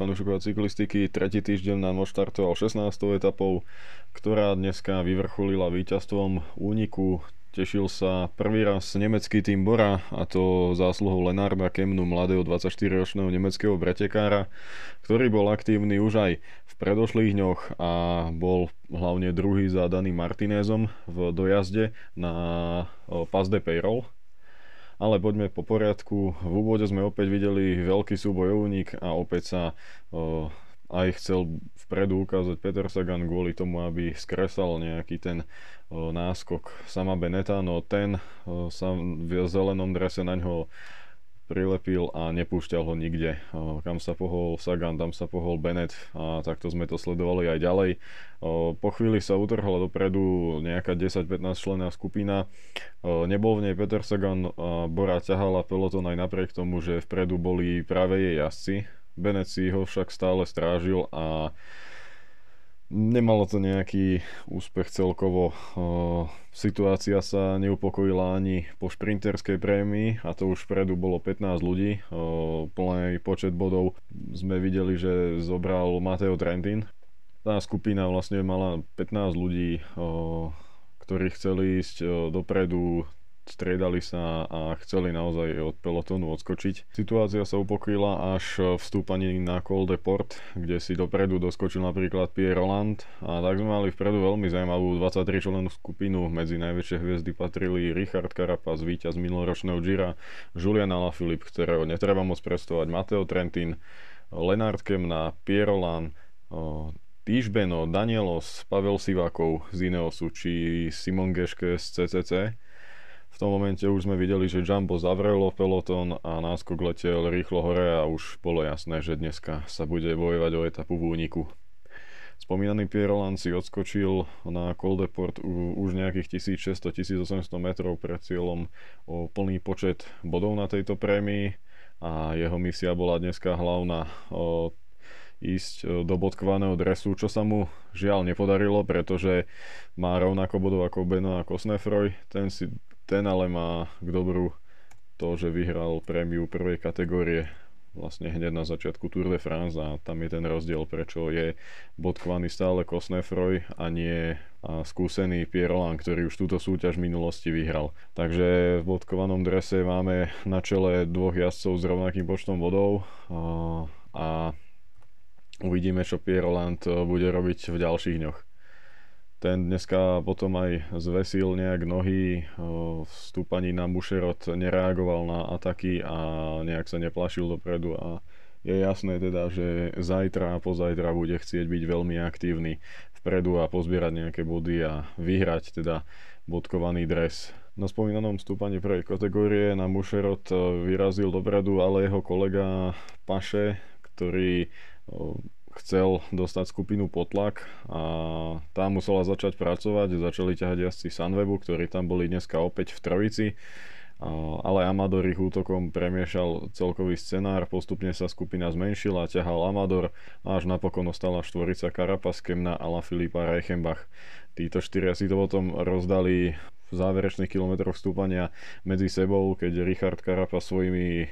vážení fanúšikovia cyklistiky. Tretí týždeň nám odštartoval 16. etapou, ktorá dneska vyvrcholila víťazstvom úniku. Tešil sa prvý raz nemecký tým Bora a to zásluhou Lenarda Kemnu, mladého 24-ročného nemeckého pretekára, ktorý bol aktívny už aj v predošlých dňoch a bol hlavne druhý za Daným Martinezom v dojazde na Pas de Payroll, ale poďme po poriadku. V úvode sme opäť videli veľký súboj únik a opäť sa o, aj chcel vpredu ukázať Peter Sagan kvôli tomu, aby skresal nejaký ten o, náskok sama Beneta, no ten o, sa v zelenom drese na ňo prilepil a nepúšťal ho nikde. Kam sa pohol Sagan, tam sa pohol Bennett a takto sme to sledovali aj ďalej. Po chvíli sa utrhla dopredu nejaká 10-15 člená skupina. Nebol v nej Peter Sagan Bora ťahala peloton aj napriek tomu, že vpredu boli práve jej jazdci. Bennett si ho však stále strážil a Nemalo to nejaký úspech celkovo. Situácia sa neupokojila ani po šprinterskej prémii a to už vpredu bolo 15 ľudí. Plný počet bodov sme videli, že zobral Mateo Trentin. Tá skupina vlastne mala 15 ľudí, ktorí chceli ísť dopredu striedali sa a chceli naozaj od pelotónu odskočiť. Situácia sa upokojila až v stúpaní na Col de Port, kde si dopredu doskočil napríklad Pierre Roland a tak sme mali vpredu veľmi zaujímavú 23 členú skupinu. Medzi najväčšie hviezdy patrili Richard Carapaz, víťaz minuloročného Gira, Julian Alaphilippe, ktorého netreba moc predstavovať, Mateo Trentin, Lenard Kemna, Pierre Roland, Týžbeno, Danielos, Pavel Sivakov z Ineosu či Simon Geške z CCC v tom momente už sme videli, že Jumbo zavrelo peloton a náskok letel rýchlo hore a už bolo jasné, že dneska sa bude bojovať o etapu v úniku. Spomínaný Pierre si odskočil na Col de Port už nejakých 1600-1800 metrov pred cieľom o plný počet bodov na tejto prémii a jeho misia bola dneska hlavná o ísť do bodkovaného dresu, čo sa mu žiaľ nepodarilo, pretože má rovnako bodov ako Beno a Kosnefroj. Ten si ten ale má k dobru to, že vyhral prémiu prvej kategórie vlastne hneď na začiatku Tour de France a tam je ten rozdiel, prečo je bodkovaný stále Kosnefroj a nie a skúsený Pierre ktorý už túto súťaž v minulosti vyhral. Takže v bodkovanom drese máme na čele dvoch jazdcov s rovnakým počtom bodov a, uvidíme, čo Pierre Roland bude robiť v ďalších dňoch. Ten dneska potom aj zvesil nejak nohy, v stúpaní na Bušerot nereagoval na ataky a nejak sa neplašil dopredu a je jasné teda, že zajtra a pozajtra bude chcieť byť veľmi aktívny vpredu a pozbierať nejaké body a vyhrať teda bodkovaný dres. Na spomínanom stúpaní prvej kategórie na Mušerot vyrazil dopredu, ale jeho kolega Paše, ktorý chcel dostať skupinu Potlak a tá musela začať pracovať, začali ťahať jazdci Sunwebu, ktorí tam boli dneska opäť v trojici, ale Amador ich útokom premiešal celkový scenár, postupne sa skupina zmenšila, ťahal Amador a až napokon ostala štvorica Carapaz, Kemna, Ala Filipa, Reichenbach. Títo štyria si to potom rozdali v záverečných kilometroch stúpania medzi sebou, keď Richard Carapa svojimi e,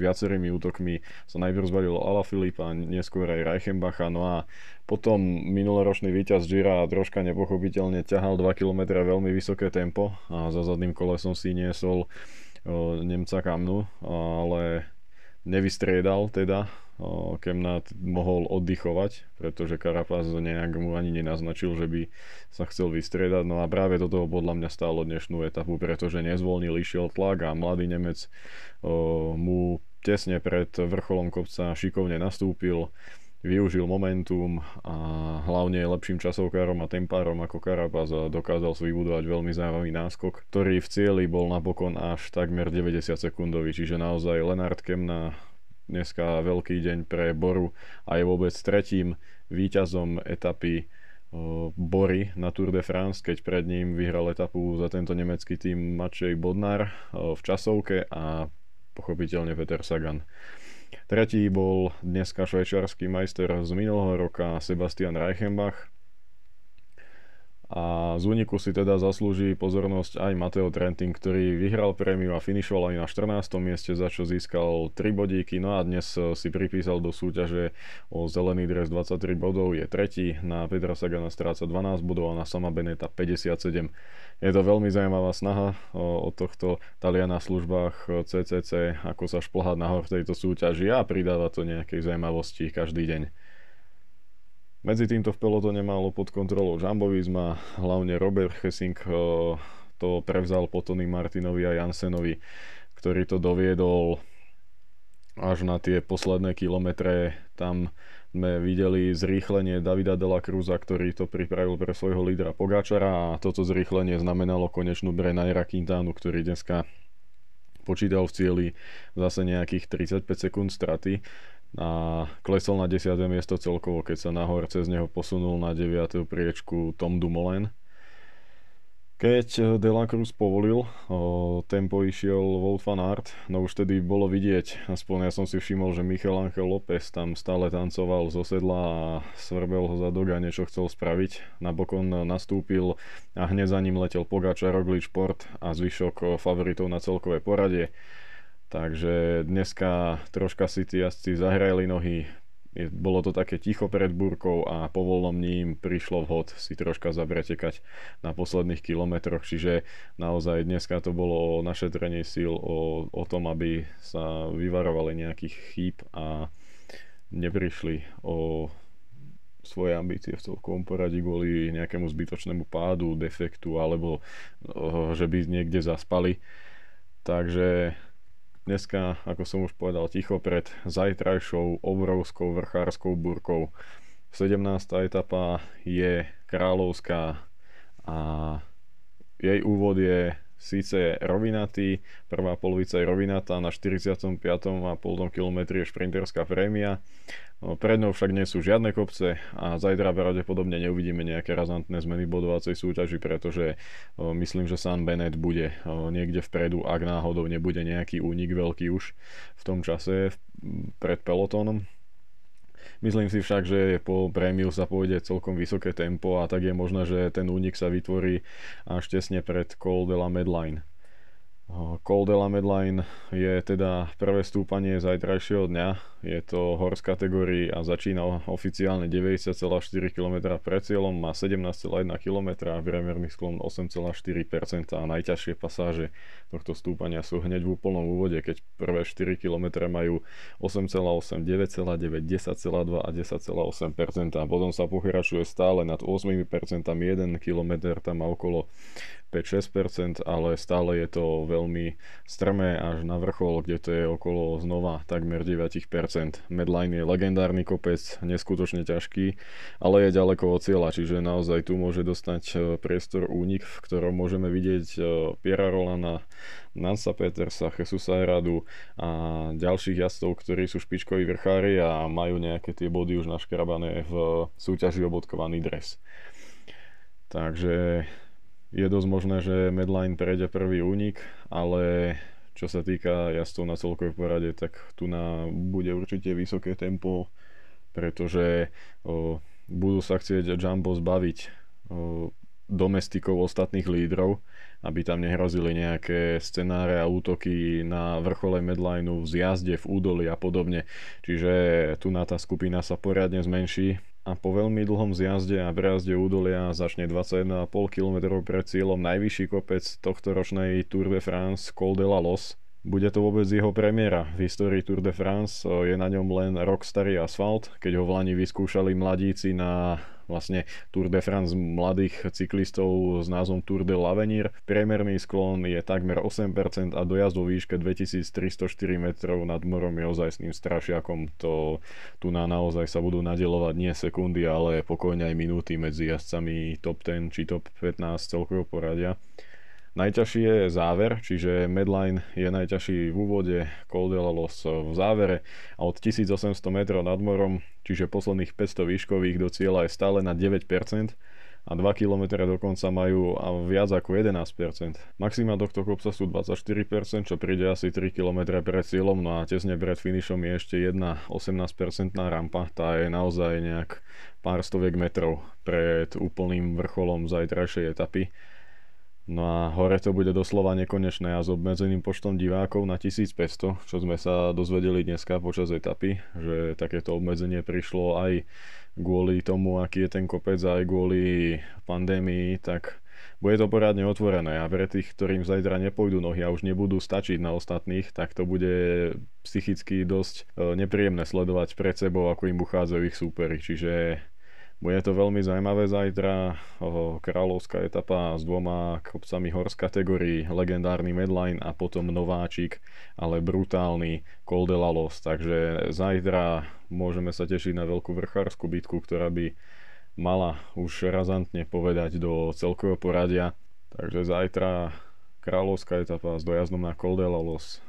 viacerými útokmi sa najprv zbalil Ala Filipa, neskôr aj Reichenbacha, no a potom minuloročný víťaz Gira troška nepochopiteľne ťahal 2 km veľmi vysoké tempo a za zadným kolesom si niesol e, Nemca Kamnu, ale nevystriedal teda, Kemnat mohol oddychovať, pretože Karapaz nejak mu ani nenaznačil, že by sa chcel vystriedať. No a práve toto podľa mňa stálo dnešnú etapu, pretože nezvolnil, išiel tlak a mladý Nemec mu tesne pred vrcholom kopca šikovne nastúpil, využil momentum a hlavne lepším časovkárom a tempárom ako Karapaz dokázal si vybudovať veľmi zaujímavý náskok, ktorý v cieli bol napokon až takmer 90 sekundový, čiže naozaj Lenard Kemna dneska veľký deň pre Boru a je vôbec tretím víťazom etapy Bory na Tour de France, keď pred ním vyhral etapu za tento nemecký tým Mačej Bodnar v časovke a pochopiteľne Peter Sagan. Tretí bol dneska švajčiarsky majster z minulého roka Sebastian Reichenbach A z úniku si teda zaslúži pozornosť aj Mateo Trentin, ktorý vyhral prémiu a finišoval aj na 14. mieste, za čo získal 3 bodíky. No a dnes si pripísal do súťaže o zelený dres 23 bodov, je tretí, na Petra Sagana stráca 12 bodov a na sama Beneta 57. Je to veľmi zaujímavá snaha od tohto Taliana v službách CCC, ako sa šplhať nahor v tejto súťaži a pridáva to nejakej zaujímavosti každý deň. Medzi týmto v pelotone malo pod kontrolou Jumbo Visma, hlavne Robert Hessing eh, to prevzal po Tony Martinovi a Jansenovi, ktorý to doviedol až na tie posledné kilometre. Tam sme videli zrýchlenie Davida de Cruza, ktorý to pripravil pre svojho lídra Pogáčara a toto zrýchlenie znamenalo konečnú pre Naira Quintánu, ktorý dneska počítal v cieli zase nejakých 35 sekúnd straty a klesol na 10. miesto celkovo, keď sa nahor cez neho posunul na 9. priečku Tom Dumoulin. Keď eh, Dela Cruz povolil, o, tempo išiel Wout van Aert, no už tedy bolo vidieť, aspoň ja som si všimol, že Michel Angel López tam stále tancoval zo sedla a svrbel ho zadok a niečo chcel spraviť. Napokon nastúpil a hneď za ním letel Pogačar, Roglič, Port a zvyšok eh, favoritov na celkové poradie. Takže dneska troška si tí jazdci zahrali nohy, je, bolo to také ticho pred búrkou a po voľnom ním prišlo vhod si troška zabretekať na posledných kilometroch, čiže naozaj dneska to bolo o našetrenie síl, o, o tom, aby sa vyvarovali nejakých chýb a neprišli o svoje ambície v celkovom poradí kvôli nejakému zbytočnému pádu, defektu alebo že by niekde zaspali. Takže Dneska, ako som už povedal, ticho pred zajtrajšou obrovskou vrchárskou búrkou. 17. etapa je kráľovská a jej úvod je síce rovinatý, prvá polovica je rovinatá, na 45,5 km je šprinterská prémia, pred ňou však nie sú žiadne kopce a zajtra pravdepodobne neuvidíme nejaké razantné zmeny bodovacej súťaži, pretože myslím, že San Bennett bude niekde vpredu, ak náhodou nebude nejaký únik veľký už v tom čase pred pelotónom. Myslím si však, že po prémiu sa pôjde celkom vysoké tempo a tak je možné, že ten únik sa vytvorí až tesne pred la Medline. Col de la Medline je teda prvé stúpanie zajtrajšieho dňa. Je to hor z kategórii a začína oficiálne 90,4 km pred cieľom, má 17,1 km a priemerný sklon 8,4% a najťažšie pasáže tohto stúpania sú hneď v úplnom úvode, keď prvé 4 km majú 8,8, 9,9, 10,2 a 10,8% a potom sa pokračuje stále nad 8%, 1 km tam má okolo 5-6%, ale stále je to veľmi strmé až na vrchol, kde to je okolo znova takmer 9%. Medline je legendárny kopec, neskutočne ťažký, ale je ďaleko od cieľa, čiže naozaj tu môže dostať e, priestor únik, v ktorom môžeme vidieť e, Piera Rolana, Nansa Petersa, Jesusa Eradu a ďalších jazdcov, ktorí sú špičkoví vrchári a majú nejaké tie body už naškrabané v súťaži obodkovaný dres. Takže je dosť možné, že Medline prejde prvý únik, ale čo sa týka jazdcov na celkovej porade, tak tu na bude určite vysoké tempo, pretože o, budú sa chcieť Jumbo zbaviť o, domestikov ostatných lídrov, aby tam nehrozili nejaké scenáre a útoky na vrchole medlineu, v zjazde, v údoli a podobne. Čiže tu na tá skupina sa poriadne zmenší a po veľmi dlhom zjazde a prejazde údolia začne 21,5 km pred cieľom najvyšší kopec tohto ročnej Tour de France Col de la Los. Bude to vôbec jeho premiéra. V histórii Tour de France je na ňom len rok starý asfalt, keď ho v Lani vyskúšali mladíci na vlastne Tour de France mladých cyklistov s názvom Tour de l'Avenir. Priemerný sklon je takmer 8% a dojazd vo výške 2304 metrov nad morom je ozajstným strašiakom. To tu na naozaj sa budú nadelovať nie sekundy, ale pokojne aj minúty medzi jazdcami top 10 či top 15 celkového poradia. Najťažší je záver, čiže Medline je najťažší v úvode, Col de la Los v závere a od 1800 metrov nad morom, čiže posledných 500 výškových do cieľa je stále na 9% a a 2 km dokonca majú viac ako 11%. Maxima tohto kopca sú 24%, čo príde asi 3 km pred cieľom, no a tesne pred finišom je ešte jedna 18% rampa, tá je naozaj nejak pár stoviek metrov pred úplným vrcholom zajtrajšej etapy. No a hore to bude doslova nekonečné a s obmedzeným počtom divákov na 1500, čo sme sa dozvedeli dneska počas etapy, že takéto obmedzenie prišlo aj kvôli tomu, aký je ten kopec aj kvôli pandémii, tak bude to poriadne otvorené a pre tých, ktorým zajtra nepôjdu nohy a už nebudú stačiť na ostatných, tak to bude psychicky dosť e, nepríjemné sledovať pred sebou, ako im uchádzajú ich súperi. Čiže bude to veľmi zaujímavé zajtra. Kráľovská etapa s dvoma kopcami horsk kategórií, legendárny Medline a potom nováčik, ale brutálny Col de la Los. Takže zajtra môžeme sa tešiť na veľkú vrchárskú bitku, ktorá by mala už razantne povedať do celkového poradia. Takže zajtra kráľovská etapa s dojazdom na Col de la Los.